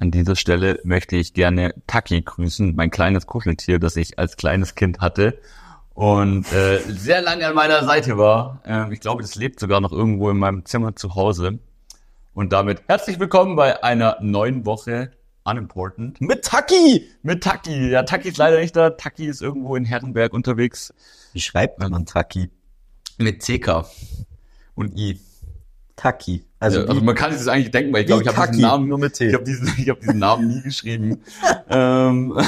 An dieser Stelle möchte ich gerne Taki grüßen, mein kleines Kuscheltier, das ich als kleines Kind hatte und äh, sehr lange an meiner Seite war. Äh, ich glaube, das lebt sogar noch irgendwo in meinem Zimmer zu Hause. Und damit herzlich willkommen bei einer neuen Woche Unimportant. Mit Taki! Mit Taki. Ja, Taki ist leider nicht da. Taki ist irgendwo in Herrenberg unterwegs. Wie schreibt man Taki? Mit CK und I. Taki. Also, ja, also man kann sich das eigentlich denken, weil ich glaube, ich habe diesen Namen nur mit T. Ich habe diesen, ich hab diesen Namen nie geschrieben. ähm,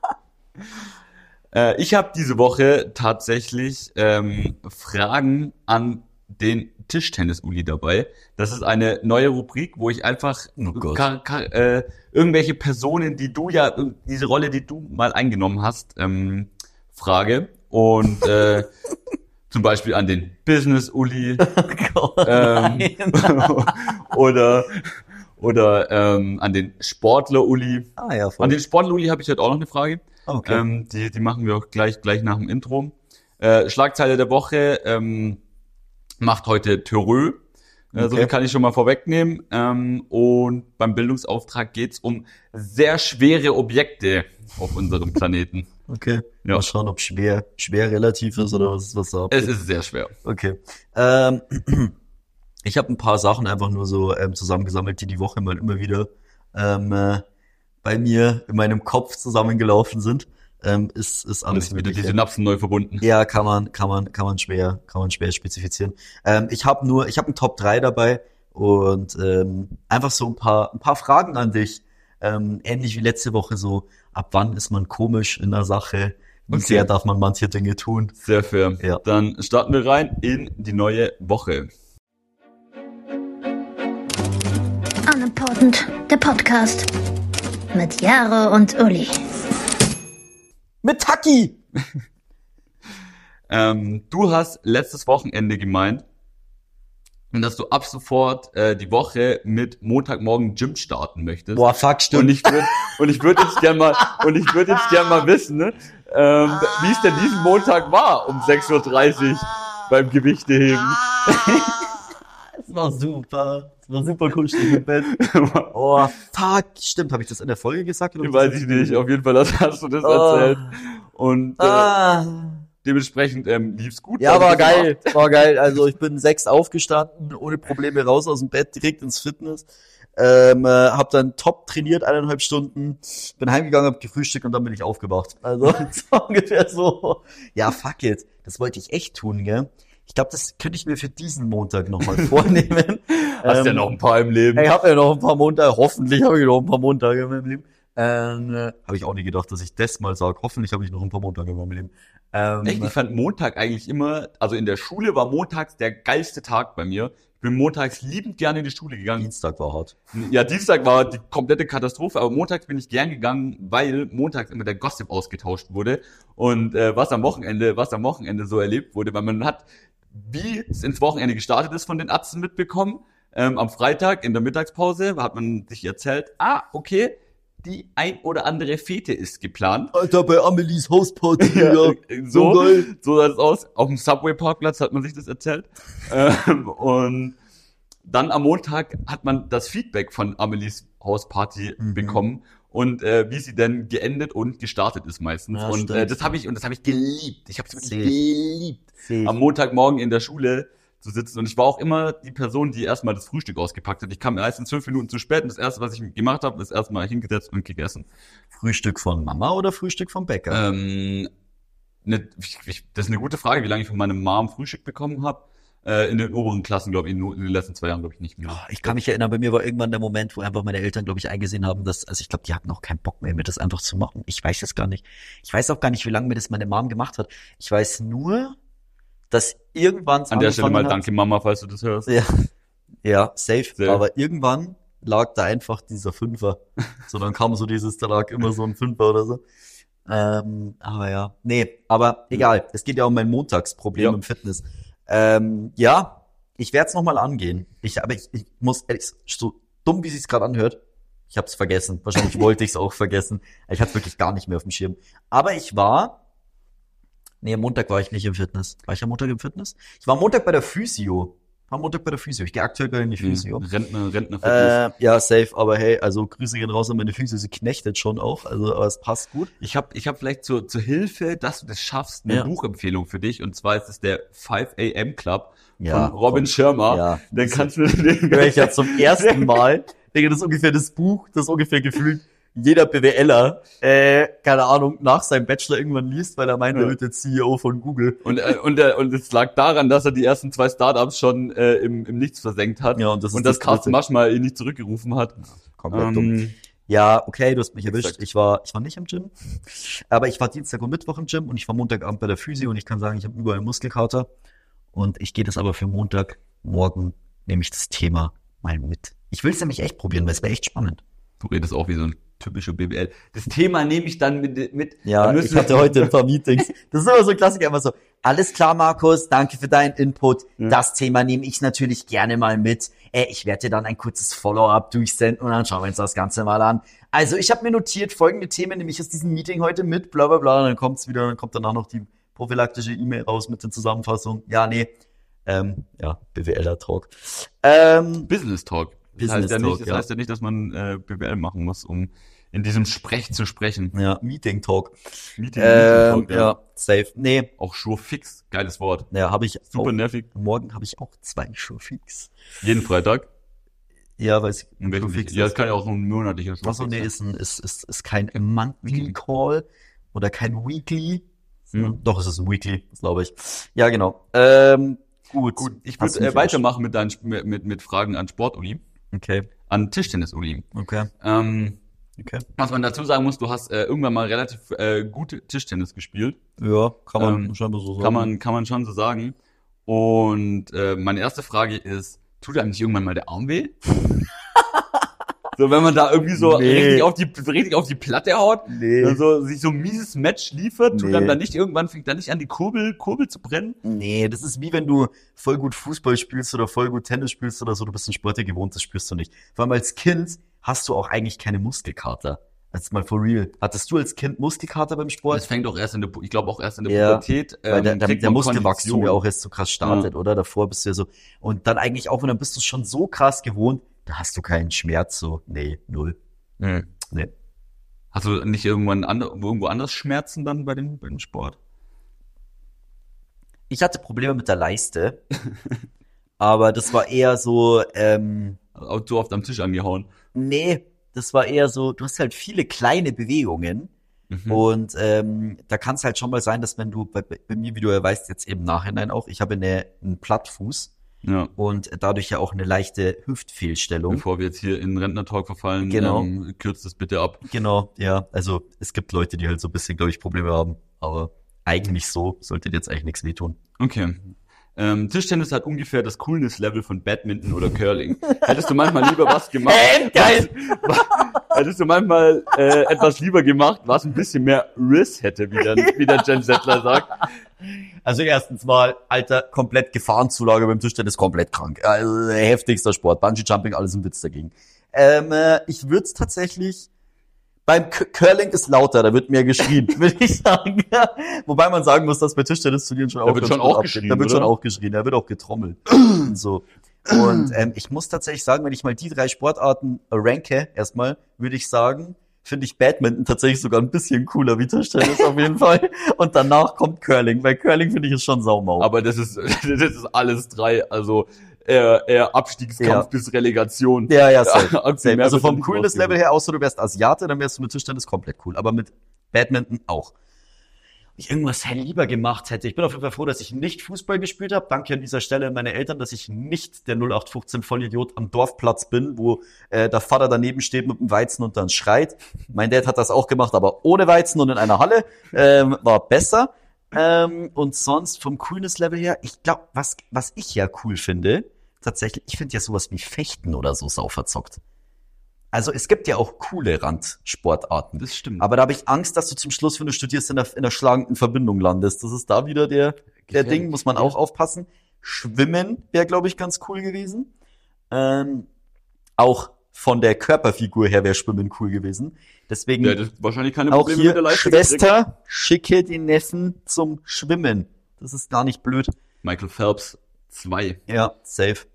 äh, ich habe diese Woche tatsächlich ähm, Fragen an den Tischtennis-Uli dabei. Das ist eine neue Rubrik, wo ich einfach oh äh, irgendwelche Personen, die du ja, diese Rolle, die du mal eingenommen hast, ähm, frage. Und äh, zum Beispiel an den Business-Uli oh ähm, oder oder ähm, an den Sportler-Uli. Ah ja, voll. An den Sportler-Uli habe ich heute auch noch eine Frage. Okay. Ähm, die, die machen wir auch gleich, gleich nach dem Intro. Äh, Schlagzeile der Woche ähm, macht heute Thörö. Äh, So Okay. kann ich schon mal vorwegnehmen. Ähm, und beim Bildungsauftrag geht's um sehr schwere Objekte auf unserem Planeten. Okay. Ja. Mal schauen, ob schwer, schwer relativ ist oder was ist was da Es ist sehr schwer. Okay. Ähm, ich habe ein paar Sachen einfach nur so ähm, zusammengesammelt, die die Woche mal immer wieder ähm, äh, bei mir in meinem Kopf zusammengelaufen sind. Ähm, ist ist alles es wieder die. Synapsen neu verbunden. Ja, kann man, kann man, kann man schwer, kann man schwer spezifizieren. Ähm, ich habe nur, ich habe einen Top 3 dabei und ähm, einfach so ein paar, ein paar Fragen an dich. Ähm, ähnlich wie letzte Woche so, ab wann ist man komisch in der Sache? Wie Okay. sehr darf man manche Dinge tun? Sehr fair. Ja. Dann starten wir rein in die neue Woche. Unimportant, der Podcast. Mit Jaro und Uli. Mit Taki! Ähm, du hast letztes Wochenende gemeint, dass du ab sofort äh, die Woche mit Montagmorgen Gym starten möchtest. Boah, fuck, Und stimmt. ich würde und ich würde jetzt gern mal und ich würde jetzt gern mal wissen, ne, ähm, wie es denn diesen Montag war um 6:30 Uhr beim Gewichteheben. Das war super. Das war super kuschelig im Bett. Oh, fuck. Stimmt, habe ich das in der Folge gesagt? Oder Weiß ich nicht. Auf jeden Fall hast hast du das Oh. erzählt. Und äh, Ah. Dementsprechend ähm, lief's gut. Ja, war geil, war geil. Also ich bin sechs aufgestanden, ohne Probleme raus aus dem Bett, direkt ins Fitness. Ähm, äh, hab dann top trainiert, eineinhalb Stunden, bin heimgegangen, hab gefrühstückt und dann bin ich aufgewacht. Also ungefähr so. Ja, fuck it. Das wollte ich echt tun, gell? Ich glaube, das könnte ich mir für diesen Montag nochmal vornehmen. Hast ja Ähm, noch ein paar im Leben. Ich habe ja noch ein paar Montage, hoffentlich habe ich noch ein paar Montage in meinem Leben. Ähm, äh, habe ich auch nie gedacht, dass ich das mal sage. Hoffentlich habe ich noch ein paar Montage in meinem Leben. Ähm, Echt, ich fand Montag eigentlich immer, also in der Schule war montags der geilste Tag bei mir. Ich bin montags liebend gerne in die Schule gegangen. Dienstag war hart. Ja, Dienstag war die komplette Katastrophe, aber montags bin ich gern gegangen, weil montags immer der Gossip ausgetauscht wurde und äh, was am Wochenende, was am Wochenende so erlebt wurde, weil man hat, wie es ins Wochenende gestartet ist, von den Arzten mitbekommen. Ähm, am Freitag in der Mittagspause hat man sich erzählt, ah, okay, die ein oder andere Fete ist geplant. Alter, bei Amelies Hausparty, Ja, ja. so, So geil. so sah es aus. Auf dem Subway-Parkplatz hat man sich das erzählt. ähm, und dann am Montag hat man das Feedback von Amelies Hausparty Mhm. bekommen und äh, wie sie denn geendet und gestartet ist meistens. Ja, und äh, das habe ich und das habe ich geliebt. Ich habe es geliebt, ich. am Montagmorgen in der Schule zu sitzen. Und ich war auch immer die Person, die erstmal das Frühstück ausgepackt hat. Ich kam meistens fünf Minuten zu spät und das erste, was ich gemacht habe, ist erstmal hingesetzt und gegessen. Frühstück von Mama oder Frühstück vom Bäcker? Ähm, ne, ich, ich, das ist eine gute Frage, wie lange ich von meiner Mom Frühstück bekommen habe. Äh, in den oberen Klassen, glaube ich, in, in den letzten zwei Jahren, glaube ich, nicht mehr. Oh, ich kann mich erinnern, bei mir war irgendwann der Moment, wo einfach meine Eltern, glaube ich, eingesehen haben, dass, also ich glaube, die hatten auch keinen Bock mehr, mir das einfach zu machen. Ich weiß es gar nicht. Ich weiß auch gar nicht, wie lange mir das meine Mom gemacht hat. Ich weiß nur, dass irgendwann An der Stelle mal hat- danke Mama, falls du das hörst. Ja, ja safe. Safe. Aber irgendwann lag da einfach dieser Fünfer. So, dann kam so dieses, da lag immer so ein Fünfer oder so. Ähm, aber ja, nee, aber egal. Es geht ja um mein Montagsproblem Ja. im Fitness. Ähm, ja, ich werde es nochmal angehen. Ich, aber ich, ich muss ehrlich, so dumm wie sich's gerade anhört, ich habe es vergessen. Wahrscheinlich wollte ich es auch vergessen. Ich hatte wirklich gar nicht mehr auf dem Schirm. Aber ich war, nee, am Montag war ich nicht im Fitness. War ich am Montag im Fitness? Ich war Montag bei der Physio. am Montag bei der Physio. Ich gehe aktuell gerade in die Physio. Rentner, Rentner Fitness. Äh, ja, safe, aber hey, also Grüße gehen raus an meine Physio, sie knechtet schon auch, also aber es passt gut. Ich habe ich hab vielleicht zur, zur Hilfe, dass du das schaffst, eine Ja. Buchempfehlung für dich. Und zwar ist es der 5 AM Club Ja, von Robin komm. Schirmer. Ja. Dann kannst du den ja zum ersten Mal. Digga, das ist ungefähr das Buch, das ungefähr gefühlt jeder BWLer, äh, keine Ahnung, nach seinem Bachelor irgendwann liest, weil er meint, er Ja. wird der CEO von Google. Und, äh, und, äh, und es lag daran, dass er die ersten zwei Startups schon äh, im, im Nichts versenkt hat. Ja, und das und dass das Carsten. Maschmal ihn nicht zurückgerufen hat. Komplett dumm. Ähm, Ja, okay, du hast mich erwischt. Exakt. Ich war, ich war nicht im Gym, aber ich war Dienstag und Mittwoch im Gym und ich war Montagabend bei der Physio und ich kann sagen, ich habe überall Muskelkater und ich gehe das aber für Montag morgen nehme ich das Thema mal mit. Ich will es nämlich echt probieren, weil es wäre echt spannend. Du redest auch wie so ein typischer BWL. Das Thema nehme ich dann mit. mit Ja, ich hatte heute ein paar Meetings. Das ist immer so ein Klassiker, immer so, alles klar, Markus, danke für deinen Input. Ja. Das Thema nehme ich natürlich gerne mal mit. Äh, ich werde dir dann ein kurzes Follow-up durchsenden und dann schauen wir uns das Ganze mal an. Also, ich habe mir notiert, folgende Themen nehme ich aus diesem Meeting heute mit, bla bla bla, und dann kommt's wieder, dann kommt danach noch die prophylaktische E-Mail raus mit der Zusammenfassung. Ja, nee. Ähm, ja, BWLer-Talk. Ähm, Business Talk. Das Business heißt ja Talk, nicht, das ja. heißt ja nicht, dass man äh, BWL machen muss, um in diesem Sprech zu sprechen. ja, Meeting-Talk. Meeting, Ähm, Meeting Talk, ja, safe. Nee, Auch Sure Fix, geiles Wort. ja, habe ich Super auch. nervig. Morgen habe ich auch zwei Show fix. Jeden Freitag. Ja, weiß ich. Und welchen- Showfix ja, das kann ja auch ein monatlicher Sure Achso, Fix nee, sein. ist, ein, ist, ist, ist kein Monthly Call oder kein Weekly. Mhm. Doch, es ist ein Weekly, glaube ich. Ja, genau. Ähm, gut. Gut, ich würde äh, weitermachen mit, deinen, mit, mit, Fragen an Sport-Uli, Okay, an Tischtennis-Uli. okay, Ähm, okay. was man dazu sagen muss, du hast äh, irgendwann mal relativ äh, gute Tischtennis gespielt. Ja, kann man Ähm, scheinbar so sagen. Kann man, kann man schon so sagen. Und äh, meine erste Frage ist, tut einem nicht irgendwann mal der Arm weh? so, wenn man da irgendwie so Nee. richtig, auf die, richtig auf die Platte haut, Nee. also sich so ein mieses Match liefert, tut Nee. dann nicht irgendwann, fängt dann nicht an, die Kurbel, Kurbel zu brennen? Nee, das ist wie wenn du voll gut Fußball spielst oder voll gut Tennis spielst oder so, du bist ein Sportler gewohnt, das spürst du nicht. Vor allem als Kind hast du auch eigentlich keine Muskelkater. Jetzt mal for real. Hattest du als Kind Muskelkater beim Sport? Das fängt auch erst in der, ich glaube auch erst in der Ja, Pubertät. Weil ähm, der, der, der man Muskelwachstum ja auch erst so krass startet, oder? Davor bist du ja so. Und dann eigentlich auch, und dann bist du schon so krass gewohnt, da hast du keinen Schmerz, so. Nee, null. Hm. Nee. Hast du nicht irgendwann ander, irgendwo anders Schmerzen dann bei dem, bei dem Sport? Ich hatte Probleme mit der Leiste. aber das war eher so, ähm, Auch zu oft am Tisch angehauen. nee, das war eher so, du hast halt viele kleine Bewegungen. Mhm. Und ähm, da kann es halt schon mal sein, dass wenn du, bei, bei mir, wie du ja weißt, jetzt im Nachhinein auch, ich habe eine, einen Plattfuß Ja. und dadurch ja auch eine leichte Hüftfehlstellung. Bevor wir jetzt hier in Rentner-Talk verfallen, Genau. ähm, kürzt es bitte ab. Genau, ja. Also es gibt Leute, die halt so ein bisschen, glaube ich, Probleme haben. Aber eigentlich so sollte jetzt eigentlich nichts wehtun. Okay. Ähm, Tischtennis hat ungefähr das Coolness-Level von Badminton oder Curling. Hättest du manchmal lieber was gemacht? Ähm, geil. Was, hättest du manchmal äh, etwas lieber gemacht, was ein bisschen mehr Riss hätte, wie der, wie der Jen Settler sagt. Also erstens mal, Alter, komplett Gefahrenzulage beim Tischtennis, komplett krank. Also heftigster Sport. Bungee Jumping, alles ein Witz dagegen. Ähm, äh, ich würde es tatsächlich beim Curling ist lauter, da wird mehr geschrien, würde ich sagen. Wobei man sagen muss, dass bei Tischtennisturnieren schon Da auch wird schon auch geschrien, Da wird schon oder? auch geschrien, da wird auch getrommelt. Und so. Und ähm, ich muss tatsächlich sagen, wenn ich mal die drei Sportarten ranke, erstmal, würde ich sagen, finde ich Badminton tatsächlich sogar ein bisschen cooler wie Tischtennis auf jeden Fall. Und danach kommt Curling, weil Curling finde ich ist schon saumau. Aber das ist, das ist alles drei, also eher, eher Abstiegskampf Ja. bis Relegation. Ja, ja, safe. Ja, safe. Also vom Coolness-Level her, außer du wärst Asiate, dann wärst du mit Tischtennis komplett cool. Aber mit Badminton auch. Ich irgendwas lieber gemacht hätte. Ich bin auf jeden Fall froh, dass ich nicht Fußball gespielt habe. Danke an dieser Stelle an meine Eltern, dass ich nicht der 0815 Vollidiot am Dorfplatz bin, wo äh, der Vater daneben steht mit dem Weizen und dann schreit. Mein Dad hat das auch gemacht, aber ohne Weizen und in einer Halle. Ähm, war besser. Ähm, und sonst vom Coolness-Level her, ich glaube, was, was ich ja cool finde, tatsächlich, ich finde ja sowas wie Fechten oder so sau verzockt. Also es gibt ja auch coole Randsportarten. Das stimmt. Aber da habe ich Angst, dass du zum Schluss, wenn du studierst, in der, in der schlagenden Verbindung landest. Das ist da wieder der, der. Ding, muss man auch aufpassen. Schwimmen wäre, glaube ich, ganz cool gewesen. Ähm, auch von der Körperfigur her wäre Schwimmen cool gewesen. Deswegen ja, wahrscheinlich keine auch Probleme hier, mit der Leistung. Schwester, schicke die Neffen zum Schwimmen. Das ist gar nicht blöd. Michael Phelps 2. Ja, safe.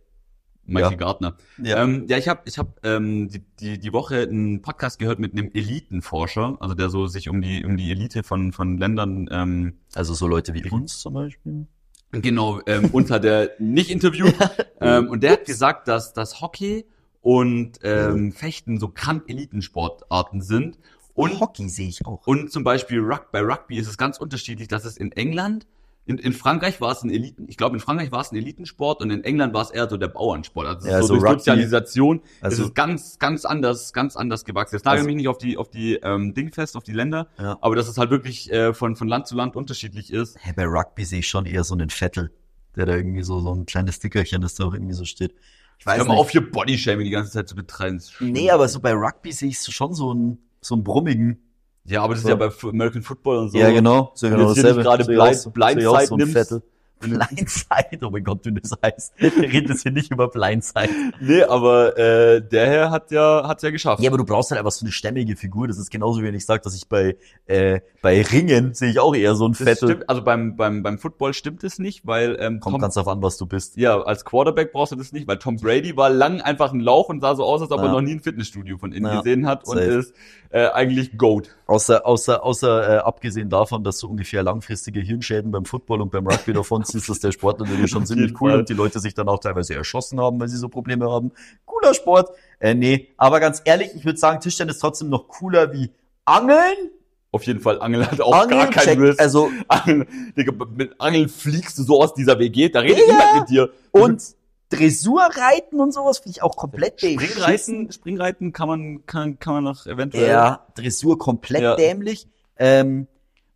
Michael Ja. Gardner. Ja. Ähm, ja, ich habe ich hab, ähm, die, die, die Woche einen Podcast gehört mit einem Elitenforscher, also der so sich um die, um die Elite von, von Ländern ähm, Also so Leute wie uns zum Beispiel. Genau, ähm, uns hat er nicht interviewt. ähm, und der hat gesagt, dass das Hockey und ähm, Fechten so krank Elitensportarten sind. Und, Hockey sehe ich auch. und zum Beispiel Rug, bei Rugby ist es ganz unterschiedlich, dass es in England, in, in Frankreich war es ein Eliten, ich glaube in Frankreich war es ein Elitensport und in England war es eher so der Bauernsport. Also, es Ja, ist so, durch Rugby- Sozialisation, Also- es ist ganz, ganz anders, ganz anders gewachsen. Jetzt nagel Also- mich nicht auf die, auf die ähm, Ding fest, auf die Länder, Ja. aber dass es halt wirklich äh, von, von Land zu Land unterschiedlich ist. Hä, bei Rugby sehe ich schon eher so einen Vettel, der da irgendwie so, so ein kleines Stickerchen, das da auch irgendwie so steht. Ich weiß Hör mal nicht. auf, hier Bodyshaming die ganze Zeit zu betreiben. Nee, aber so bei Rugby sehe ich schon so einen, so einen brummigen. Ja, aber das So. ist ja bei American Football und so. Ja, genau. So genau jetzt hier nicht gerade Blind- so- Blindside so nimmst. Vettel. Blindside, oh mein Gott, du das heißt. Wir reden jetzt hier nicht über Blindside. Nee, aber äh, der Herr hat ja hat's ja geschafft. Ja, aber du brauchst halt einfach so eine stämmige Figur. Das ist genauso, wie wenn ich sage, dass ich bei, äh, bei Ringen sehe ich auch eher so Vettel. stimmt, also beim, beim, beim Football stimmt es nicht, weil ähm, Kommt Tom, ganz auf an, was du bist. ja, als Quarterback brauchst du das nicht, weil Tom Brady war lang einfach ein Lauch und sah so aus, als ob er Ja. noch nie ein Fitnessstudio von innen Ja, gesehen hat und safe. ist äh, eigentlich Goat. Außer, außer, außer äh, abgesehen davon, dass du ungefähr langfristige Hirnschäden beim Football und beim Rugby davon ziehst, ist der Sport natürlich schon ziemlich cool und die Leute sich dann auch teilweise erschossen haben, weil sie so Probleme haben. Cooler Sport. Äh, nee, aber ganz ehrlich, ich würde sagen, Tischtennis ist trotzdem noch cooler wie Angeln. Auf jeden Fall, Angeln hat auch Angeln gar keinen Riss. also Angeln, Digga, mit Angeln fliegst du so aus dieser WG, da redet Digga! niemand mit dir. und Dressurreiten und sowas finde ich auch komplett beschissen. Springreiten, Springreiten kann man, kann, kann man noch eventuell. Ja, Dressur komplett Ja. dämlich. Ähm,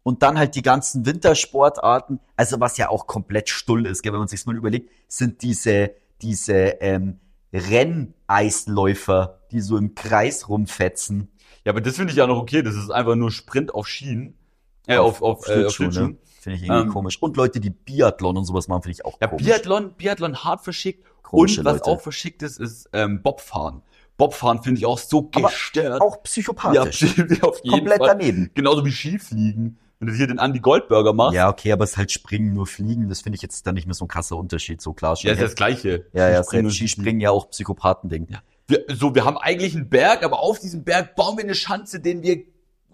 und dann halt die ganzen Wintersportarten, also was ja auch komplett stull ist, gell, wenn man sich's mal überlegt, sind diese, diese ähm, Renneisläufer, die so im Kreis rumfetzen. Ja, aber das finde ich ja noch okay. Das ist einfach nur Sprint auf Schienen. Äh, auf, auf, äh, auf Schlittschuhen. ne? Finde ich irgendwie Ähm, komisch. Und Leute, die Biathlon und sowas machen, finde ich auch Ja, komisch. Biathlon, Biathlon hart verschickt. Komische und was Leute. auch verschickt ist, ist ähm, Bobfahren. Bobfahren finde ich auch so Aber gestört. Auch ja, psychopathisch. auf jeden Komplett Fall. daneben. Genauso wie Skifliegen. Wenn du hier den Andy Goldberger machst. Ja, okay, aber es ist halt Springen, nur Fliegen, das finde ich jetzt dann nicht mehr so ein krasser Unterschied, so klar. Ja, ist ja das Gleiche. ja, ja, Skispringen und Skispringen ja auch Psychopathending. Ja. Wir, so, wir haben eigentlich einen Berg, aber auf diesem Berg bauen wir eine Schanze, den wir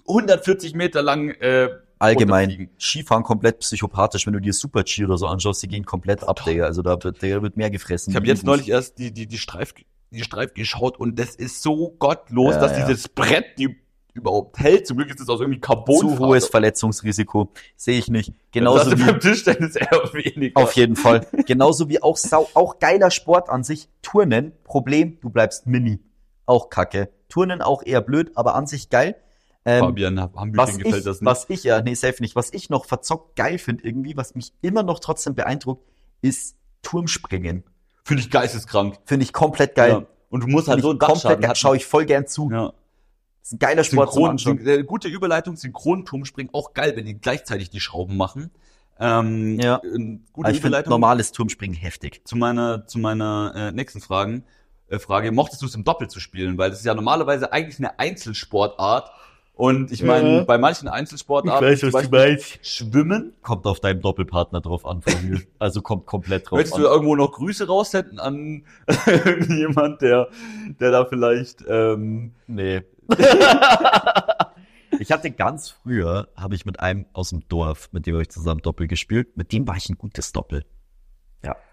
140 Meter lang äh, Allgemein. Skifahren komplett psychopathisch, wenn du dir Super G oder so anschaust, die gehen komplett ab, Digga. Also da wird, der wird mehr gefressen. Ich habe jetzt neulich erst die, die, die Streif, die Streif geschaut und das ist so gottlos, Ja, dass ja. dieses Brett die überhaupt hält. Zum Glück ist es aus irgendwie Carbon. zu hohes Verletzungsrisiko. Sehe ich nicht. Genauso wie, beim Tischtennis eher weniger. auf jeden Fall. Genauso wie auch sau, auch geiler Sport an sich. Turnen, Problem, du bleibst mini. Auch kacke. Turnen auch eher blöd, aber an sich geil. Ähm, Fabian, haben wir was den ich, gefällt das nicht. was ich, ja, nee, safe nicht. Was ich noch verzockt geil finde irgendwie, was mich immer noch trotzdem beeindruckt, ist Turmspringen. Finde ich geisteskrank. Finde ich komplett geil. Ja. Und du musst halt so komplett Dachschaden geil. haben. Schaue ich voll gern zu. Ja. Ist ein geiler Sport zum Synchron, Anschauen. syn äh, gute Überleitung, Synchronturmspringen, auch geil, wenn die gleichzeitig die Schrauben machen. Ähm, Ja. äh, Gute ich finde Überleitung normales Turmspringen heftig. zu meiner, zu meiner äh, nächsten Fragen, äh, Frage. Mochtest du es im Doppel zu spielen? Weil das ist ja normalerweise eigentlich eine Einzelsportart. Und ich meine, Ja. bei manchen Einzelsportarten, zum Beispiel. Schwimmen, Kommt auf deinen Doppelpartner drauf an, von mir. Also kommt komplett drauf möchtest du irgendwo noch Grüße raussenden an irgendjemand, der, der da vielleicht, ähm, Nee. ich hatte ganz früher, habe ich mit einem aus dem Dorf, mit dem habe ich zusammen Doppel gespielt. Mit dem war ich ein gutes Doppel.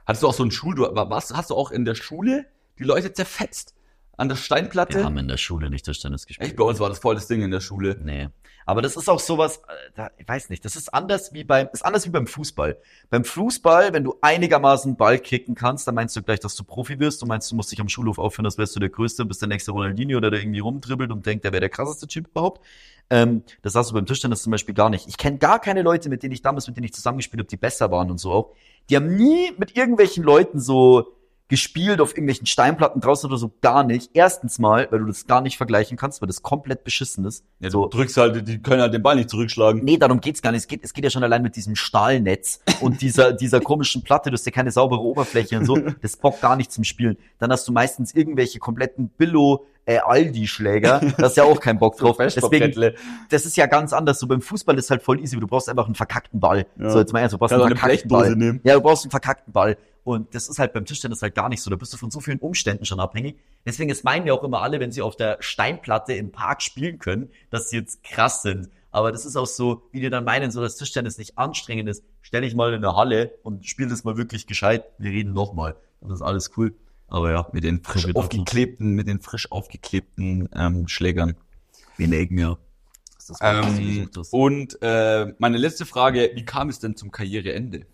hattest du auch so einen Schul, du, was, hast du auch in der Schule die Leute zerfetzt? An der Steinplatte? Wir haben in der Schule nicht Tischtennis gespielt. Echt, bei uns war das voll das Ding in der Schule. Nee. Aber das ist auch sowas, äh, da, ich weiß nicht, das ist anders wie beim, ist anders wie beim Fußball. Beim Fußball, wenn du einigermaßen Ball kicken kannst, dann meinst du gleich, dass du Profi wirst. Du meinst, du musst dich am Schulhof aufführen, als wärst du der Größte, bist der nächste Ronaldinho, der da irgendwie rumdribbelt und denkt, der wäre der krasseste Typ überhaupt. Ähm, das hast du beim Tischtennis zum Beispiel gar nicht. Ich kenne gar keine Leute, mit denen ich damals, mit denen ich zusammengespielt habe, die besser waren und so auch. Die haben nie mit irgendwelchen Leuten so gespielt auf irgendwelchen Steinplatten draußen oder so gar nicht. Erstens mal, weil du das gar nicht vergleichen kannst, weil das komplett beschissen ist. Ja, so, du drückst halt, die können halt den Ball nicht zurückschlagen. Nee, darum geht's gar nicht. Es geht, es geht ja schon allein mit diesem Stahlnetz und dieser, dieser komischen Platte. Du hast ja keine saubere Oberfläche und so. Das bockt gar nicht zum Spielen. Dann hast du meistens irgendwelche kompletten Billo, äh, Aldi-Schläger. Da hast ja auch keinen Bock drauf. Deswegen, das ist ja ganz anders. So beim Fußball ist halt voll easy. Du brauchst einfach einen verkackten Ball. Ja. So, jetzt mal ernst, du brauchst auch einen eine verkackten Ball. nehmen. Ja, du brauchst einen verkackten Ball. Und das ist halt beim Tischtennis halt gar nicht so. Da bist du von so vielen Umständen schon abhängig. Deswegen ist meinen ja auch immer alle, wenn sie auf der Steinplatte im Park spielen können, dass sie jetzt krass sind. Aber das ist auch so, wie die dann meinen, so dass Tischtennis nicht anstrengend ist. Stell dich mal in der Halle und spiel das mal wirklich gescheit. Wir reden nochmal. Das ist alles cool. Aber ja, Mit den frisch aufgeklebten, mit den frisch aufgeklebten ähm, Schlägern. wir legen ja. Das Ähm, und äh, meine letzte Frage, wie kam es denn zum Karriereende?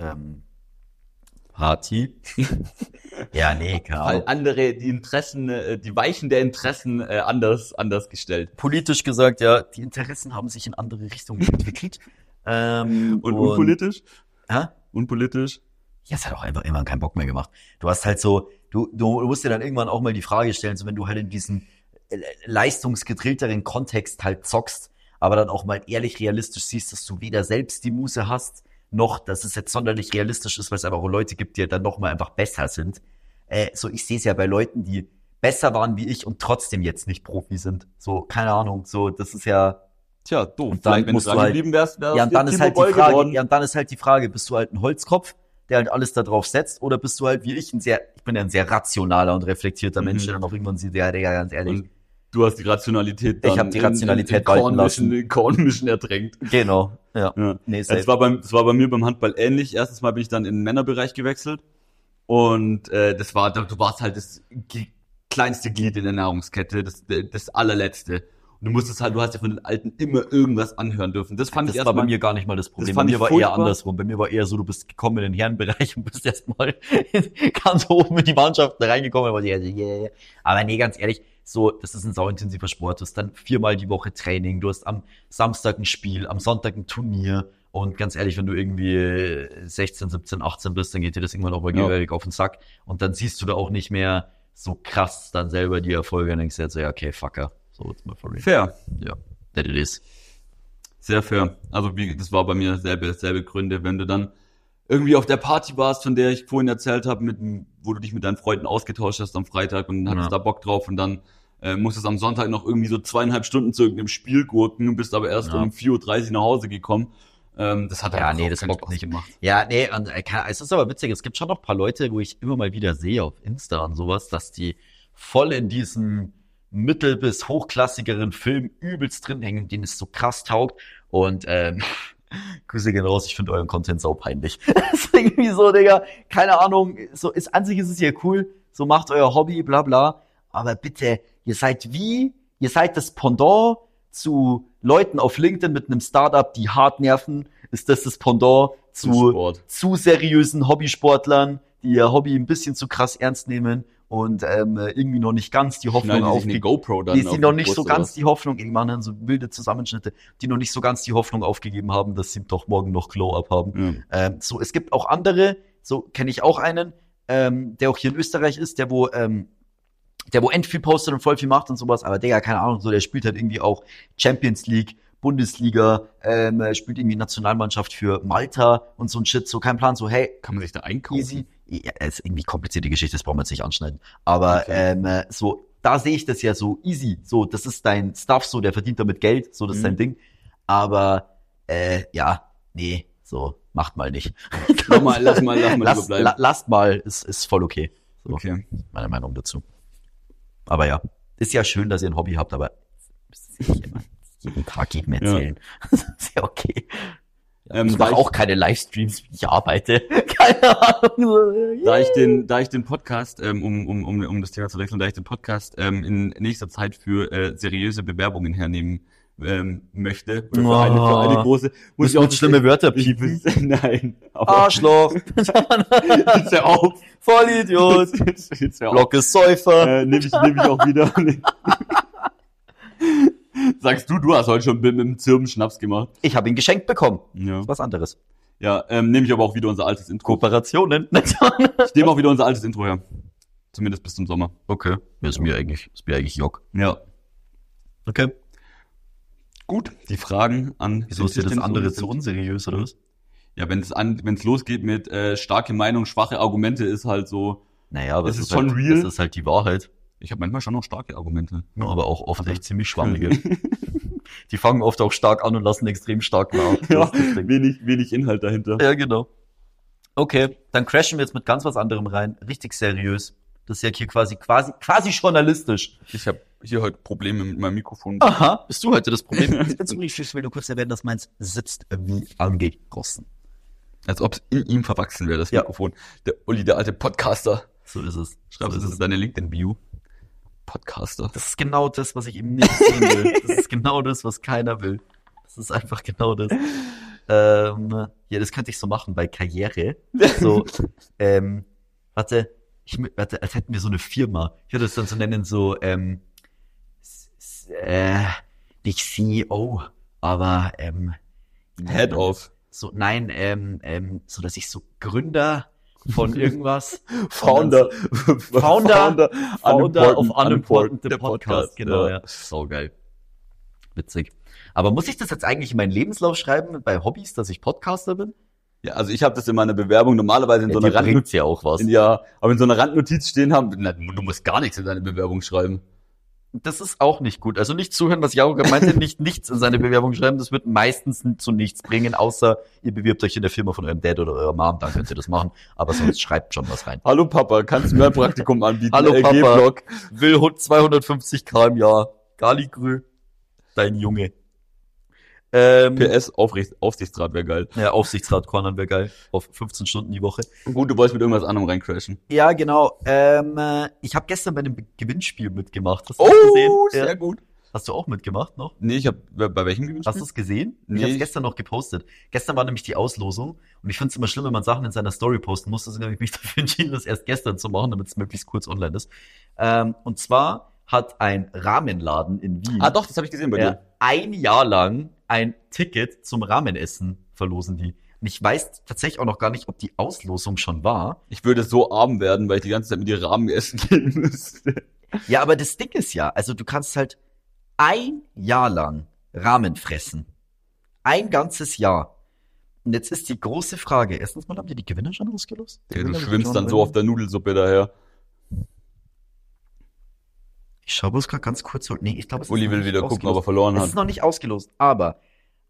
Ähm, Party. ja, nee, keine Weil andere die Interessen, äh, die Weichen der Interessen äh, anders, anders gestellt. Politisch gesagt, ja, die Interessen haben sich in andere Richtungen entwickelt. Ähm, Und, unpolitisch? Hä? Unpolitisch? Ja, es hat auch einfach irgendwann keinen Bock mehr gemacht. Du hast halt so, du, du musst dir dann irgendwann auch mal die Frage stellen, so wenn du halt in diesen äh, leistungsgedrillteren Kontext halt zockst, aber dann auch mal ehrlich realistisch siehst, dass du weder selbst die Muße hast, noch, dass es jetzt sonderlich realistisch ist, weil es einfach auch Leute gibt, die dann noch mal einfach besser sind. Äh, so, ich sehe es ja bei Leuten, die besser waren wie ich und trotzdem jetzt nicht Profi sind. So, keine Ahnung, so, das ist ja, Tja, doof. Und dann Vielleicht, wenn du musst du dran halt- geblieben wärst, wärst ja, und dann ist halt die Frage, geworden. ja, und dann ist halt die Frage, bist du halt ein Holzkopf, der halt alles da drauf setzt, oder bist du halt wie ich ein sehr, ich bin ja ein sehr rationaler und reflektierter Mensch, Mhm. der dann auch irgendwann sieht, ja, Digga, ganz ehrlich. Und du hast die Rationalität dann Ich hab die in- Rationalität in, in walten Kornmischen, in Kornmischen ertränkt. genau, ja. Ja. Nee, safe. Das war, beim, das war bei mir beim Handball ähnlich. Erstens mal bin ich dann in den Männerbereich gewechselt. Und äh, das war, du warst halt das kleinste Glied in der Nahrungskette, das, das allerletzte. Und du musstest halt, du hast ja von den Alten immer irgendwas anhören dürfen. Das fand das ich war bei erstmal. mir gar nicht mal das Problem. das Bei fand mir ich war eher furchtbar. andersrum. Bei mir war eher so, du bist gekommen in den Herrenbereich und bist erstmal ganz oben in die Mannschaften reingekommen. Also, yeah, yeah. Aber nee, ganz ehrlich, so, das ist ein sauintensiver Sport. Du hast dann viermal die Woche Training, du hast am Samstag ein Spiel, am Sonntag ein Turnier. Und ganz ehrlich, wenn du irgendwie 16, 17, 18 bist, dann geht dir das irgendwann auch mal Ja. auf den Sack. Und dann siehst du da auch nicht mehr so krass dann selber die Erfolge und denkst dir jetzt so, ja, okay, fucker. So, jetzt mal for real. Fair. Ja, that it is. Sehr fair. Also wie, das war bei mir selbe, selbe Gründe, wenn du dann irgendwie auf der Party warst, von der ich vorhin erzählt habe, mit, wo du dich mit deinen Freunden ausgetauscht hast am Freitag und hattest Ja. da Bock drauf und dann äh, musstest am Sonntag noch irgendwie so zweieinhalb Stunden zu irgendeinem Spiel gurken und bist aber erst Ja. um 4.30 Uhr nach Hause gekommen. Ähm, das hat Ja, nee, auch das Spaß nicht. gemacht. Ja, nee, und äh, es ist aber witzig, es gibt schon noch ein paar Leute, wo ich immer mal wieder sehe auf Insta und sowas, dass die voll in diesem mittel- bis hochklassigeren Film übelst drin hängen, denen es so krass taugt. Und ähm, Grüße gehen raus, ich finde euren Content sau peinlich. das ist irgendwie so, Digga, keine Ahnung, so ist an sich ist es ja cool, so macht euer Hobby, bla bla. Aber bitte, ihr seid wie, ihr seid das Pendant zu Leuten auf LinkedIn mit einem Startup, die hart nerven, ist das das Pendant zu Sport. zu seriösen Hobbysportlern, die ihr Hobby ein bisschen zu krass ernst nehmen und ähm, irgendwie noch nicht ganz die Hoffnung Schneiden die. GoPro dann Die, auf die noch nicht Brust so ganz die Hoffnung, die machen dann so wilde Zusammenschnitte, die noch nicht so ganz die Hoffnung aufgegeben haben, dass sie doch morgen noch Glow-Up haben. Ja. Ähm, so, es gibt auch andere, so kenne ich auch einen, ähm, der auch hier in Österreich ist, der wo, ähm, der wo end viel postet und voll viel macht und sowas, aber Digga, keine Ahnung, so, der spielt halt irgendwie auch Champions League, Bundesliga, ähm, er spielt irgendwie Nationalmannschaft für Malta und so ein Shit, so kein Plan, so, hey, Kann man sich da einkaufen? easy. Ja, ist irgendwie komplizierte Geschichte, das brauchen wir jetzt nicht anschneiden. Aber Okay. ähm, äh, so, da sehe ich das ja so easy. So, das ist dein Stuff, so, der verdient damit Geld, so, das ist Mhm. dein Ding. Aber äh, ja, nee, so, macht mal nicht. Lass mal, lass mal, lass mal Lass, la, lasst mal, ist, ist voll okay. So, okay. meine Meinung dazu. Aber ja, ist ja schön, dass ihr ein Hobby habt, aber jeden Tag jedem erzählen. Das ist ja okay. Ähm, ich mache auch keine Livestreams, wie ich arbeite. Keine Ahnung. Da ich den, da ich den Podcast, ähm, um, um, um, um das Thema zu wechseln, da ich den Podcast ähm, in nächster Zeit für äh, seriöse Bewerbungen hernehmen ähm, möchte, oder für, eine, für eine große, Muss ich auch schlimme Wörter piepen? Nein, aber Arschloch. jetzt hör auf. Vollidiot. Glocke Säufer. Äh, nehme ich, nehm ich auch wieder. Sagst du, du hast heute schon mit, mit dem Zirben Schnaps gemacht. Ich habe ihn geschenkt bekommen. Ja, Was anderes. ja ähm, nehme ich aber auch wieder unser altes Intro. Kooperationen. Ich nehme auch wieder unser altes Intro her. Zumindest bis zum Sommer. okay. Ist mir eigentlich, ist mir eigentlich Jock. Ja. Okay. Gut, die Fragen an. Wieso ist dir das andere zu unseriös, oder was? Ja, wenn es an, wenn es losgeht mit äh, starke Meinung, schwache Argumente, ist halt so. Naja, aber Es es ist schon halt, real. Das ist halt die Wahrheit. Ich habe manchmal schon noch starke Argumente. Ja, aber auch oft echt ziemlich schwammige. Die fangen oft auch stark an und lassen extrem stark nach. Ja, ist wenig, wenig Inhalt dahinter. Ja, genau. Okay, dann crashen wir jetzt mit ganz was anderem rein. Richtig seriös. Das ist ja hier quasi, quasi, quasi journalistisch. Ich habe hier heute Probleme mit meinem Mikrofon. Aha, bist du heute das Problem? Jetzt übrigens, ich will nur kurz erwähnen, dass meins sitzt wie angegossen. Als ob es in ihm verwachsen wäre, das Ja. Mikrofon. Der Uli, der alte Podcaster. So ist es. Schreib so es, ist deine LinkedIn-Bio. Podcaster. Das ist genau das, was ich eben nicht sehen will. Das ist genau das, was keiner will. Das ist einfach genau das. Ähm, ja, das könnte ich so machen bei Karriere. So, ähm, warte, ich, warte, als hätten wir so eine Firma. Ich würde das dann so nennen, so, ähm, äh, nicht CEO, aber, ähm, Head of. so, nein, ähm, ähm, so, dass ich so Gründer von irgendwas. Founder. Founder, Founder of Unimportant, the der Podcast, genau, ja. ja. So geil. Witzig. Aber muss ich das jetzt eigentlich in meinen Lebenslauf schreiben, bei Hobbys, dass ich Podcaster bin? Ja, also ich habe das in meiner Bewerbung normalerweise in so einer Randnotiz, ja auch was. ja, aber in so einer Randnotiz stehen haben, na, du musst gar nichts in deine Bewerbung schreiben. Das ist auch nicht gut. Also nicht zuhören, was Jaro meinte, nicht nichts in seine Bewerbung schreiben. Das wird meistens zu nichts bringen, außer ihr bewirbt euch in der Firma von eurem Dad oder eurer Mom, dann könnt ihr das machen. Aber sonst schreibt schon was rein. Hallo Papa, kannst du mir ein Praktikum anbieten? Hallo, Papa. LG-Blog. Will 250 k im Jahr. Galigrü, dein Junge. Ähm, PS, Aufricht, Aufsichtsrat wäre geil. ja, Aufsichtsrat Cornern wäre geil. Auf 15 Stunden die Woche. Gut, du wolltest mit irgendwas anderem reincrashen. Ja, genau. Ähm, äh, ich habe gestern bei einem Gewinnspiel mitgemacht. Hast du Oh, das gesehen? sehr Ja. gut. Hast du auch mitgemacht noch? Nee, ich habe bei welchem Gewinnspiel? Hast du es gesehen? Nee. Ich habe es gestern noch gepostet. Gestern war nämlich die Auslosung und ich finde es immer schlimm, wenn man Sachen in seiner Story posten muss. Deswegen habe ich mich dafür entschieden, das erst gestern zu machen, damit es möglichst kurz online ist. Ähm, und zwar hat ein Rahmenladen in Wien Ah, doch, das habe ich gesehen bei dir. ein Jahr lang ein Ticket zum Ramenessen verlosen die. Und ich weiß tatsächlich auch noch gar nicht, ob die Auslosung schon war. Ich würde so arm werden, weil ich die ganze Zeit mit dir Rahmen essen gehen müsste. Ja, aber das Ding ist ja, also du kannst halt ein Jahr lang Ramen fressen. Ein ganzes Jahr. Und jetzt ist die große Frage. Erstens mal, haben die die Gewinner schon ausgelost? Ja, du schwimmst dann so auf der Nudelsuppe daher. Ich schaue bloß gerade ganz kurz. so- Nee, ich glaube, es Uli ist noch will nicht wieder gucken, ausgelost. ob er verloren Es hat. ist noch nicht ausgelost, aber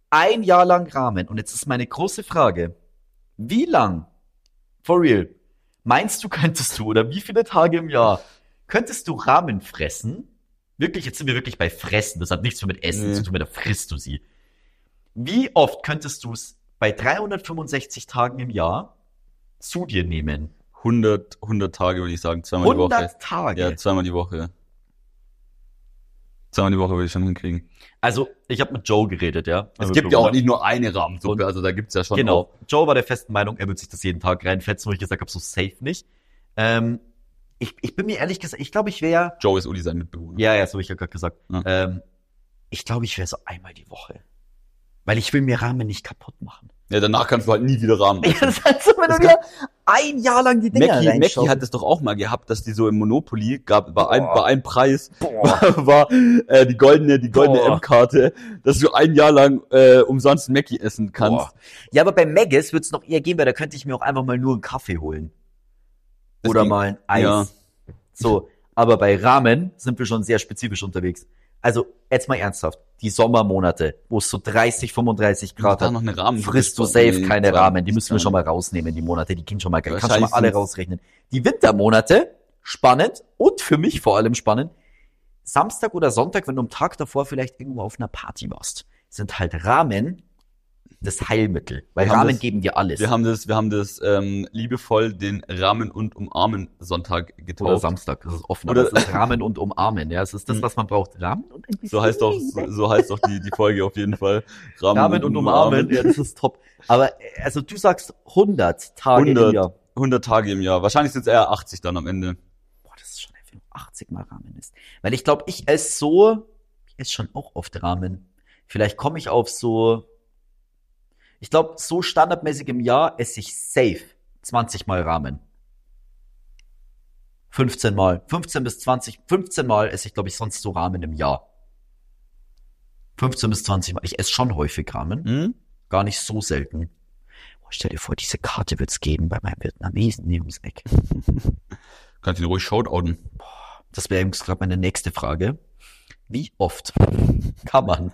ein Jahr lang Ramen. Und jetzt ist meine große Frage. Wie lang, for real, meinst du, könntest du, oder wie viele Tage im Jahr, könntest du Ramen fressen? Wirklich, jetzt sind wir wirklich bei Fressen. Das hat nichts mehr mit Essen Nee. zu tun, da frisst du sie. Wie oft könntest du es bei 365 Tagen im Jahr zu dir nehmen? 100, 100 Tage würde ich sagen, zweimal die Woche. 100 Tage. Ja, zweimal die Woche. Zweimal die Woche würde ich schon hinkriegen. Also, ich habe mit Joe geredet, ja. Es gibt ja auch nicht nur eine Rahmensuppe, Und- also da gibt's ja schon Genau. auch. Joe war der festen Meinung, er wird sich das jeden Tag reinfetzen, wo ich gesagt habe, so safe nicht. Ähm, ich, ich bin mir ehrlich gesagt, ich glaube, ich wäre, Joe ist Uli sein Mitbewohner. ja, ja, so hab ich ja gerade gesagt, Ja. ähm, ich glaube, ich wäre so einmal die Woche. Weil ich will mir Rahmen nicht kaputt machen. Ja, danach kannst du halt nie wieder Rahmen Ja, essen. das ist halt so, wenn Das du dir ein Jahr lang die Dinger Mackie, Mackie hat es doch auch mal gehabt, dass die so im Monopoly gab, bei Boah. bei einem Preis Boah. war äh, die goldene, die goldene. M-Karte, dass du ein Jahr lang äh, umsonst Mackie essen kannst. Boah. Ja, aber bei Maggis wird's noch eher gehen, weil da könnte ich mir auch einfach mal nur einen Kaffee holen. Das Oder ging- mal ein Eis. ja. So, aber bei Ramen sind wir schon sehr spezifisch unterwegs. Also, jetzt mal ernsthaft. Die Sommermonate, wo es so 30, 35 Grad hat, Rahmen frisst du safe keine Ramen. Die müssen wir schon mal. rausnehmen, die Monate. Die gehen schon mal, kannst schon mal alle rausrechnen. Die Wintermonate, spannend und für mich vor allem spannend. Samstag oder Sonntag, wenn du am Tag davor vielleicht irgendwo auf einer Party warst, sind halt Ramen das Heilmittel. Weil Wir Ramen das- geben dir alles. Wir haben das, wir haben das ähm, liebevoll den Rahmen und Umarmen Sonntag oder getauft. Samstag, das ist offen. Oder- es ist Ramen und Umarmen. Ja, es ist das, Hm. was man braucht. Ramen und ein bisschen So heißt doch, so, heißt doch die, die Folge auf jeden Fall. Rahmen, Ramen und umarmen, ja, das ist top. Aber äh, also du sagst 100 Tage 100. im Jahr. 100 Tage im Jahr. Wahrscheinlich sind es eher 80 dann am Ende. Boah, das ist schon einfach nur 80 mal Ramen ist. Weil ich glaube, ich esse so, ich esse schon auch oft Ramen. Vielleicht komme ich auf so, ich glaube, so standardmäßig im Jahr esse ich safe 20 mal Ramen. 15 mal, 15 bis 20, 15 mal esse ich, glaube ich, sonst so Ramen im Jahr. 15 bis 20 mal. Ich esse schon häufig Ramen. Hm? Gar nicht so selten. Oh, stell dir vor, diese Karte wird's geben bei meinem Vietnamesen neben ums Eck. Kannst ihn ruhig shoutouten. Das wäre übrigens gerade meine nächste Frage. Wie oft kann man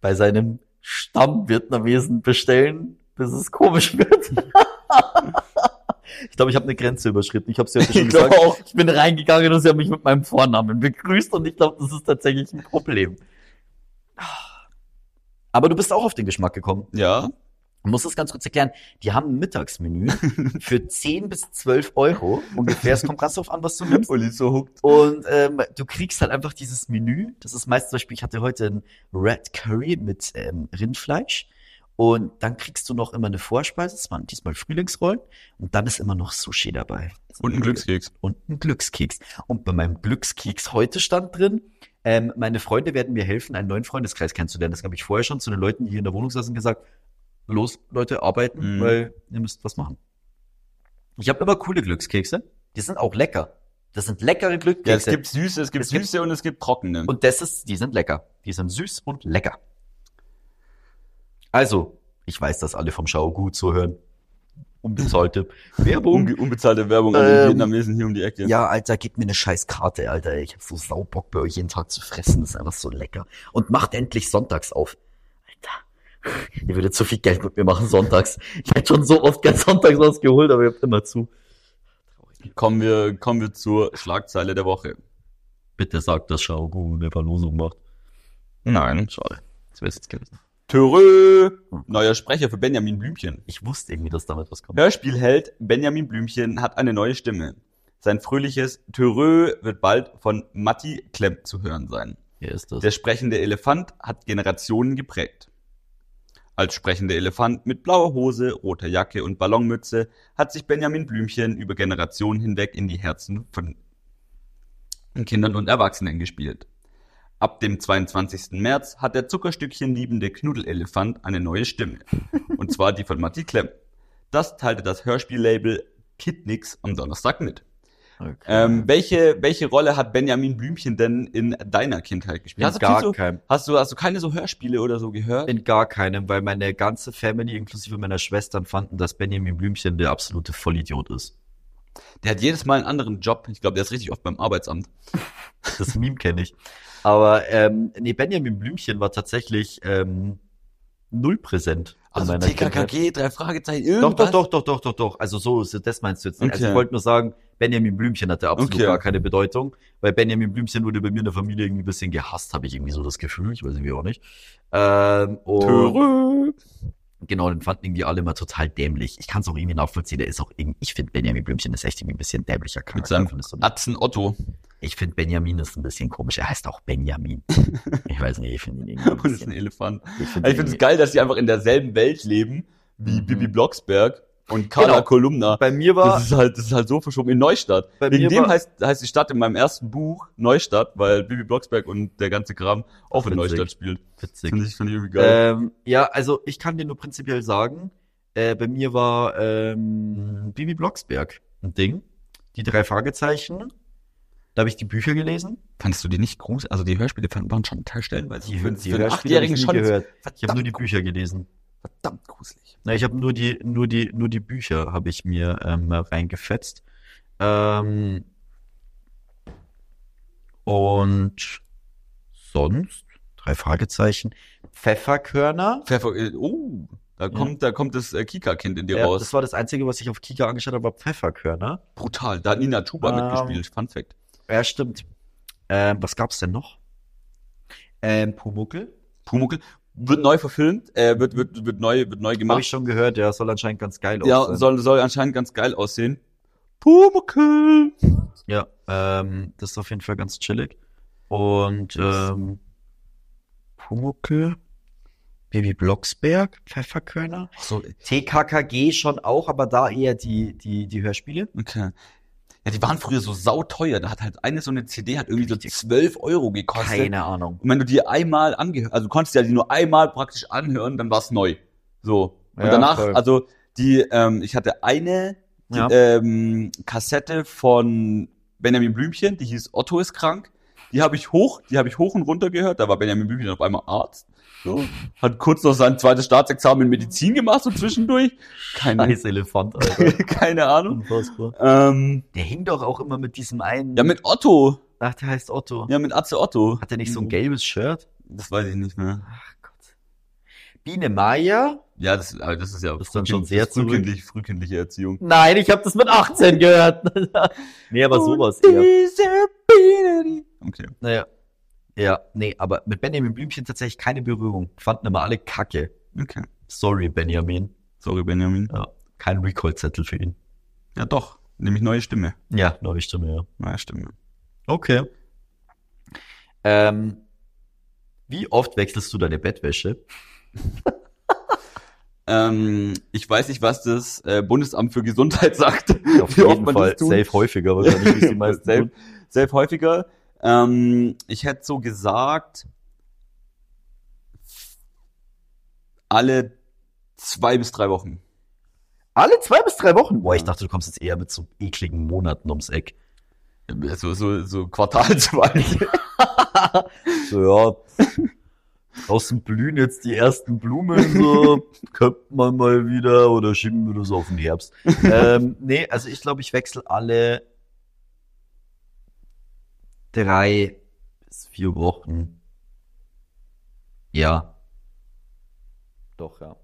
bei seinem Stammvietnamesen bestellen, bis es komisch wird. ich glaube, ich habe eine Grenze überschritten. Ich habe es ja heute schon Ich gesagt. auch. Ich bin reingegangen und sie haben mich mit meinem Vornamen begrüßt und ich glaube, das ist tatsächlich ein Problem. Aber du bist auch auf den Geschmack gekommen. Ja. Ich muss das ganz kurz erklären. Die haben ein Mittagsmenü für 10 bis 12 Euro ungefähr. Es kommt ganz drauf an, was du nimmst. Uli so hooked. Und ähm, du kriegst halt einfach dieses Menü. Das ist meist zum Beispiel, ich hatte heute ein Red Curry mit ähm, Rindfleisch. Und dann kriegst du noch immer eine Vorspeise. Das waren diesmal Frühlingsrollen. Und dann ist immer noch Sushi dabei. Und ein Glückskeks. Und ein Glückskeks. Und bei meinem Glückskeks heute stand drin, ähm, meine Freunde werden mir helfen, einen neuen Freundeskreis kennenzulernen. Das habe ich vorher schon zu den Leuten, die hier in der Wohnung saßen, gesagt. Los, Leute, arbeiten, Mhm. weil ihr müsst was machen. Ich habe immer coole Glückskekse. Die sind auch lecker. Das sind leckere Glückskekse. Ja, es gibt süße, es gibt Es gibt- süße und es gibt trockene. Und das ist, die sind lecker. Die sind süß und lecker. Also, ich weiß, dass alle vom Schau gut zuhören. Unbezahlte Werbung. Unbezahlte Werbung an Ähm, den Vietnamesen hier um die Ecke. Ja, Alter, gib mir eine scheiß Karte, Alter. Ich hab so Saubock bei euch jeden Tag zu fressen. Das ist einfach so lecker. Und macht endlich sonntags auf. Ihr würdet so viel Geld mit mir machen sonntags. Ich hätte schon so oft gern sonntags was geholt, aber ihr habt immer zu. Kommen wir, kommen wir zur Schlagzeile der Woche. Bitte sagt das Schau gut, wer Verlosung macht. Nein. Schade. Das wär's jetzt gewesen. Törö! Neuer Sprecher für Benjamin Blümchen. Ich wusste irgendwie, dass damit was kommt. Hörspielheld Benjamin Blümchen hat eine neue Stimme. Sein fröhliches Törö wird bald von Matti Klemm zu hören sein. Hier ist das. Der sprechende Elefant hat Generationen geprägt. Als sprechender Elefant mit blauer Hose, roter Jacke und Ballonmütze hat sich Benjamin Blümchen über Generationen hinweg in die Herzen von Kindern und Erwachsenen gespielt. Ab dem 22. März hat der Zuckerstückchen liebende Knuddelelefant eine neue Stimme. Und zwar die von Matti Klemm. Das teilte das Hörspiellabel Kidnix am Donnerstag mit. Okay. Ähm, welche, welche Rolle hat Benjamin Blümchen denn in deiner Kindheit gespielt? in Hast du, gar so, keinem. hast du, hast du keine so Hörspiele oder so gehört? In gar keinem, weil meine ganze Family, inklusive meiner Schwestern, fanden, dass Benjamin Blümchen der absolute Vollidiot ist. Der hat jedes Mal einen anderen Job. Ich glaube, der ist richtig oft beim Arbeitsamt. Das Meme kenne ich. Aber ähm, nee, Benjamin Blümchen war tatsächlich ähm, null präsent. Also meiner Kindheit. TKKG, drei Fragezeichen, Doch, irgendwas. doch, doch, doch, doch, doch, doch. Also so ist das meinst du jetzt nicht. Also Okay. ich wollte nur sagen, Benjamin Blümchen hatte absolut Okay. gar keine Bedeutung, weil Benjamin Blümchen wurde bei mir in der Familie irgendwie ein bisschen gehasst, habe ich irgendwie so das Gefühl, ich weiß irgendwie auch nicht. Ähm, und genau, den fanden irgendwie alle immer total dämlich. Ich kann es auch irgendwie nachvollziehen, der ist auch irgendwie, ich finde Benjamin Blümchen ist echt irgendwie ein bisschen dämlicher Mit Charakter. seinem du nicht? Atzen Otto. Ich finde Benjamin ist ein bisschen komisch, er heißt auch Benjamin. ich weiß nicht, ich finde ihn irgendwie ein Und ist ein Elefant. ich finde es geil, dass die einfach in derselben Welt leben wie Mhm. Bibi Blocksberg und Carla Genau. Kolumna. bei mir war, Das ist halt, das ist halt so verschoben in Neustadt. Bei Wegen dem war- heißt, heißt die Stadt in meinem ersten Buch Neustadt, weil Bibi Blocksberg und der ganze Kram auch in Witzig. Neustadt spielt. witzig. Finde ich, finde ich irgendwie geil. Ähm, ja, also ich kann dir nur prinzipiell sagen, äh, bei mir war ähm, Bibi Blocksberg ein Ding. Die drei Fragezeichen. Da habe ich die Bücher gelesen. Fandest du die nicht groß? Also die Hörspiele waren schon stellenweise Die, für, die für einen Hörspiele ich nie schon gehört. Ich habe nur die Bücher gelesen. Verdammt gruselig. Na, ich habe nur die, nur die, nur die Bücher habe ich mir ähm, reingefetzt. Ähm, und sonst drei Fragezeichen. Pfefferkörner. Pfeffer, äh, oh, da kommt, da kommt das äh, Kika-Kind in dir Ja, raus. das war das Einzige, was ich auf Kika angeschaut habe, war Pfefferkörner. Brutal. Da hat Nina Chuba Ähm, mitgespielt. Fun Fact. Ja, stimmt. Ähm, was gab's denn noch? Ähm, Pumuckel. Pumuckel wird neu verfilmt, äh, wird, wird, wird neu, wird neu Habe gemacht. ich schon gehört, ja, soll anscheinend ganz geil ja, aussehen. soll, soll anscheinend ganz geil aussehen. Pumuckel. Ja, ähm, das ist auf jeden Fall ganz chillig. Und ähm, Pumuckel, Baby Blocksberg, Pfefferkörner, so, TKKG schon auch, aber da eher die, die, die Hörspiele. okay. Ja, die waren früher so sauteuer. Da hat halt eine so eine CD hat irgendwie so Richtig. 12 Euro gekostet. Keine Ahnung. Und wenn du die einmal angehört, also du konntest ja die nur einmal praktisch anhören, dann war's neu. So. Und Ja, danach, voll. also die, ähm, ich hatte eine Ja. ähm, Kassette von Benjamin Blümchen, die hieß Otto ist krank. Die habe ich hoch, die habe ich hoch und runter gehört. Da war Benjamin Blümchen auf einmal Arzt. So. Hat kurz noch sein zweites Staatsexamen in Medizin gemacht, so zwischendurch. Keine, Scheiß Elefant, Alter. keine Ahnung. Unfassbar. Ähm, Der hing doch auch immer mit diesem einen. ja, mit Otto. Ach, der heißt Otto. Ja, mit Atze Otto. Hat er nicht so ein gelbes Shirt? Das weiß ich nicht mehr. Ach Gott. Biene Maya? Ja, das, aber das ist ja Das ist dann schon sehr frühkindlich, frühkindliche Erziehung. Nein, ich habe das mit 18 gehört. nee, aber sowas eher. Okay. Naja. Ja, nee, aber mit Benjamin Blümchen tatsächlich keine Berührung. Fanden immer alle Kacke. Okay. Sorry, Benjamin. Sorry, Benjamin. Ja, kein Recall-Zettel für ihn. Ja, doch. Nämlich neue Stimme. Ja, neue Stimme, ja. Neue Stimme. Okay. Ähm, wie oft wechselst du deine Bettwäsche? Ähm, ich weiß nicht, was das äh, Bundesamt für Gesundheit sagt. Auf wie jeden Fall safe häufiger wahrscheinlich, safe häufiger. Ähm, ich hätte so gesagt, alle zwei bis drei Wochen. Alle zwei bis drei Wochen? Boah, ich dachte, du kommst jetzt eher mit so ekligen Monaten ums Eck. So, so, so quartalsweise. So, ja. Draußen blühen jetzt die ersten Blumen, so. Könnte man mal wieder oder schieben wir das auf den Herbst. ähm, nee, also ich glaube, ich wechsle alle drei bis vier Wochen. Ja. Doch, ja.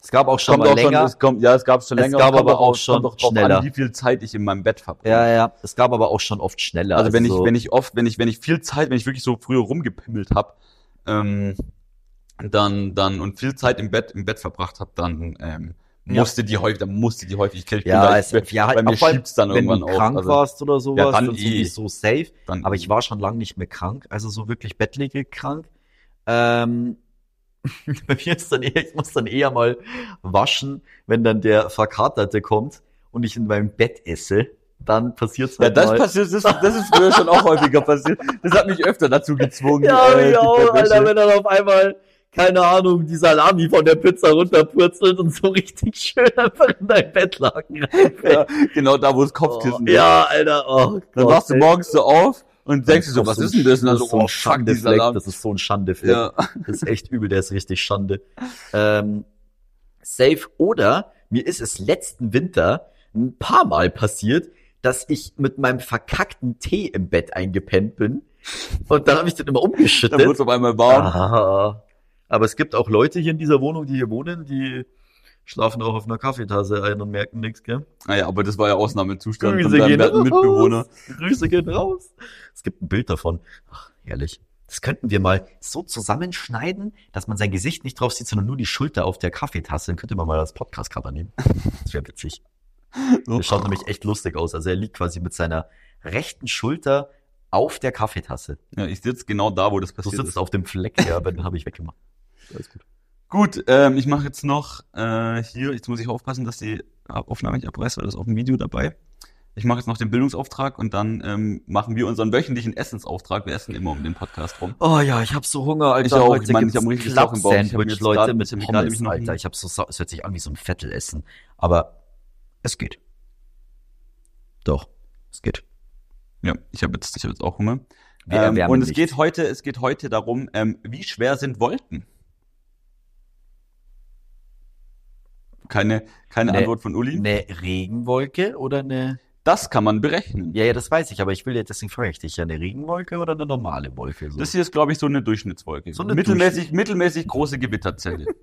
Es gab auch schon Kommt mal auch schon, länger. es kommt, ja, es gab schon Es länger. gab kommt aber auch kommt schon drauf schneller. An, wie viel Zeit ich in meinem Bett verbringe. ja, ja. Es gab aber auch schon oft schneller. Also wenn ich, so- wenn ich oft, wenn ich, wenn ich viel Zeit, wenn ich wirklich so früher rumgepimmelt habe, ähm, dann, dann und viel Zeit im Bett, im Bett verbracht habe, dann ähm, Ja. musste die häufig, dann musste die häufig, bin ja, da- es, ich, ja, bei mir auch schiebt's dann wenn irgendwann du auch. krank also, warst oder sowas, Ja, dann dann eh. sowieso safe. dann, Aber ich war schon lange nicht mehr krank, also so wirklich bettlägerig krank. Ähm, bei mir ist dann eher, ich muss dann eher mal waschen, wenn dann der Verkaterte kommt und ich in meinem Bett esse. Dann passiert's ja, halt das mal. passiert, das, das ist früher schon auch häufiger passiert. Das hat mich öfter dazu gezwungen. Ja, äh, ich die auch. Alter, wenn dann auf einmal, keine Ahnung, die Salami von der Pizza runterpurzelt und so richtig schön einfach in dein Bettlaken reinfällt. ja, genau da, wo das Kopfkissen ist. Ja, Alter, oh Dann Gott, wachst du morgens so auf und denkst dir so, Dann was kommt ist denn das? Dann Das so, ist so ein oh, Schandefleck, das ist so ein Schandefleck. Ja. Das ist echt übel, der ist richtig Schande. Ähm, safe. Oder mir ist es letzten Winter ein paar Mal passiert, dass ich mit meinem verkackten Tee im Bett eingepennt bin. Und dann habe ich den immer Dann umgeschüttet. wird's auf einmal warm. Ah, aber es gibt auch Leute hier in dieser Wohnung, die hier wohnen, die schlafen auch auf einer Kaffeetasse ein und merken nichts, gell? Naja, aber das war ja Ausnahmezustand von Grüße deinem gehen werten Mitbewohner. raus. Grüße gehen raus. Es gibt ein Bild davon. Ach, herrlich. Das könnten wir mal so zusammenschneiden, dass man sein Gesicht nicht drauf sieht, sondern nur die Schulter auf der Kaffeetasse. Dann könnte man mal als Podcast-Cover nehmen. Das wäre witzig. Das schaut nämlich echt lustig aus. Also er liegt quasi mit seiner rechten Schulter auf der Kaffeetasse. Ja, ich sitze genau da, wo das Du passiert sitzt ist. auf dem Fleck, ja, aber den habe ich weggemacht. Alles gut. Gut, ähm, ich mache jetzt noch äh, hier, jetzt muss ich aufpassen, dass die Aufnahme nicht abreißt, weil das ist auf dem Video dabei. Ich mache jetzt noch den Bildungsauftrag und dann ähm, machen wir unseren wöchentlichen Essensauftrag. Wir essen immer um den Podcast rum. Oh ja, ich habe so Hunger, Alter. Ich auch. Heute Ich meine, ich gibt's hab richtig Loch im Bauch. Ich hab jetzt Leute, grad- mit grad Pommes, noch Alter. Ich hab so, es hört sich an wie so ein Vettelessen. Aber es geht. Doch, es geht. Ja, ich habe jetzt, ich hab jetzt auch Hunger. Wir Ähm, und es nicht. geht heute, es geht heute darum, ähm, wie schwer sind Wolken? Keine, keine Nee. Antwort von Uli. Eine Regenwolke oder eine... Das kann man berechnen. Ja, ja, das weiß ich, aber ich will ja, deswegen frage ich dich ja, eine Regenwolke oder eine normale Wolke? So. Das hier ist, glaube ich, so eine Durchschnittswolke. So eine mittelmäßig, mittelmäßig große Gewitterzelle.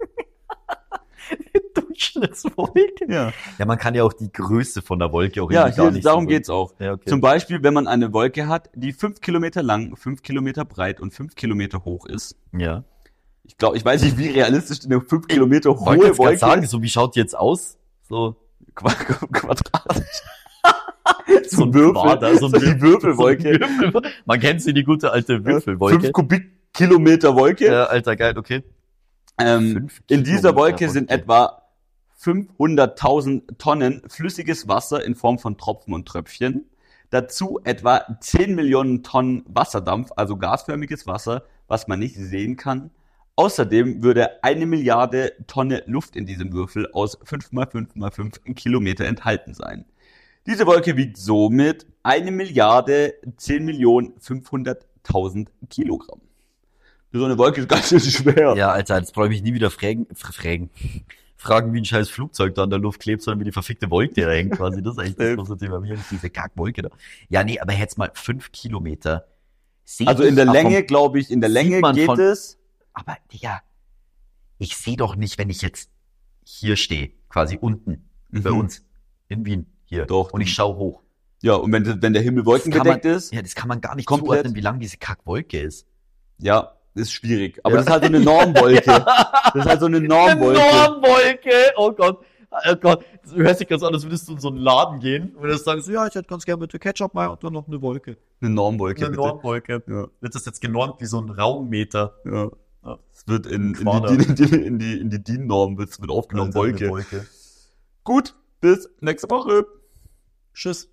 Durchschnittswolke? ja, Ja, man kann ja auch die Größe von der Wolke auch ja hier, nicht darum so geht's auch. Ja, okay. Zum Beispiel, wenn man eine Wolke hat, die fünf Kilometer lang, fünf Kilometer breit und fünf Kilometer hoch ist. ja. Ich glaube, ich weiß nicht, wie realistisch eine fünf Kilometer Wollte hohe gerade Wolke sagen, so wie schaut die jetzt aus? So, Qua quadratisch. so ein Würfel, Quader, so ein so die Würfelwolke. So ein Würfel- Man kennt sie, die gute alte Fünf Würfelwolke. Kubikkilometer Wolke. Ja, alter, geil, okay. Ähm, in dieser Wolke sind etwa 500.000 Tonnen flüssiges Wasser in Form von Tropfen und Tröpfchen. Dazu etwa 10 Millionen Tonnen Wasserdampf, also gasförmiges Wasser, was man nicht sehen kann. Außerdem würde eine Milliarde Tonne Luft in diesem Würfel aus 5 mal 5 mal 5 Kilometer enthalten sein. Diese Wolke wiegt somit eine Milliarde 10 Millionen 500.000 Kilogramm. So eine Wolke ist ganz schön schwer. Ja, Alter, jetzt brauche ich mich nie wieder fragen, fra- fragen. Fragen, wie ein scheiß Flugzeug da an der Luft klebt, sondern wie die verfickte Wolke da hängt quasi. Das ist eigentlich das große Thema. Wie hängt diese Kackwolke da? Ja, nee, aber jetzt mal fünf Kilometer. Seh Also in der Länge, glaube ich, in der sieht Länge geht es. Aber, Digga, ich sehe doch nicht, wenn ich jetzt hier stehe, quasi unten bei Mhm. uns in Wien hier. Doch. Und ich schaue hoch. Ja, und wenn, wenn der Himmel man, wolkengedeckt ist, ja, das kann man gar nicht Komplett. zuordnen, wie lang diese Kackwolke ist. ja, ist schwierig. Aber Ja. das ist halt so eine Normwolke. Das ist halt so eine Normwolke. Normwolke! Oh Gott. Oh Gott. Du hörst dich ganz an, als würdest du in so einen Laden gehen und sagen, so, ja, ich hätte ganz gerne bitte Ketchup mal und dann noch eine Wolke. Eine Normwolke, Eine bitte. Normwolke. Ja, Wird das jetzt genormt wie so ein Raummeter? ja. Ja. Es wird in, in die, in die, in die, in die DIN-Norm wird, wird aufgenommen, Wolke. Wolke. Gut, bis nächste Woche. Tschüss.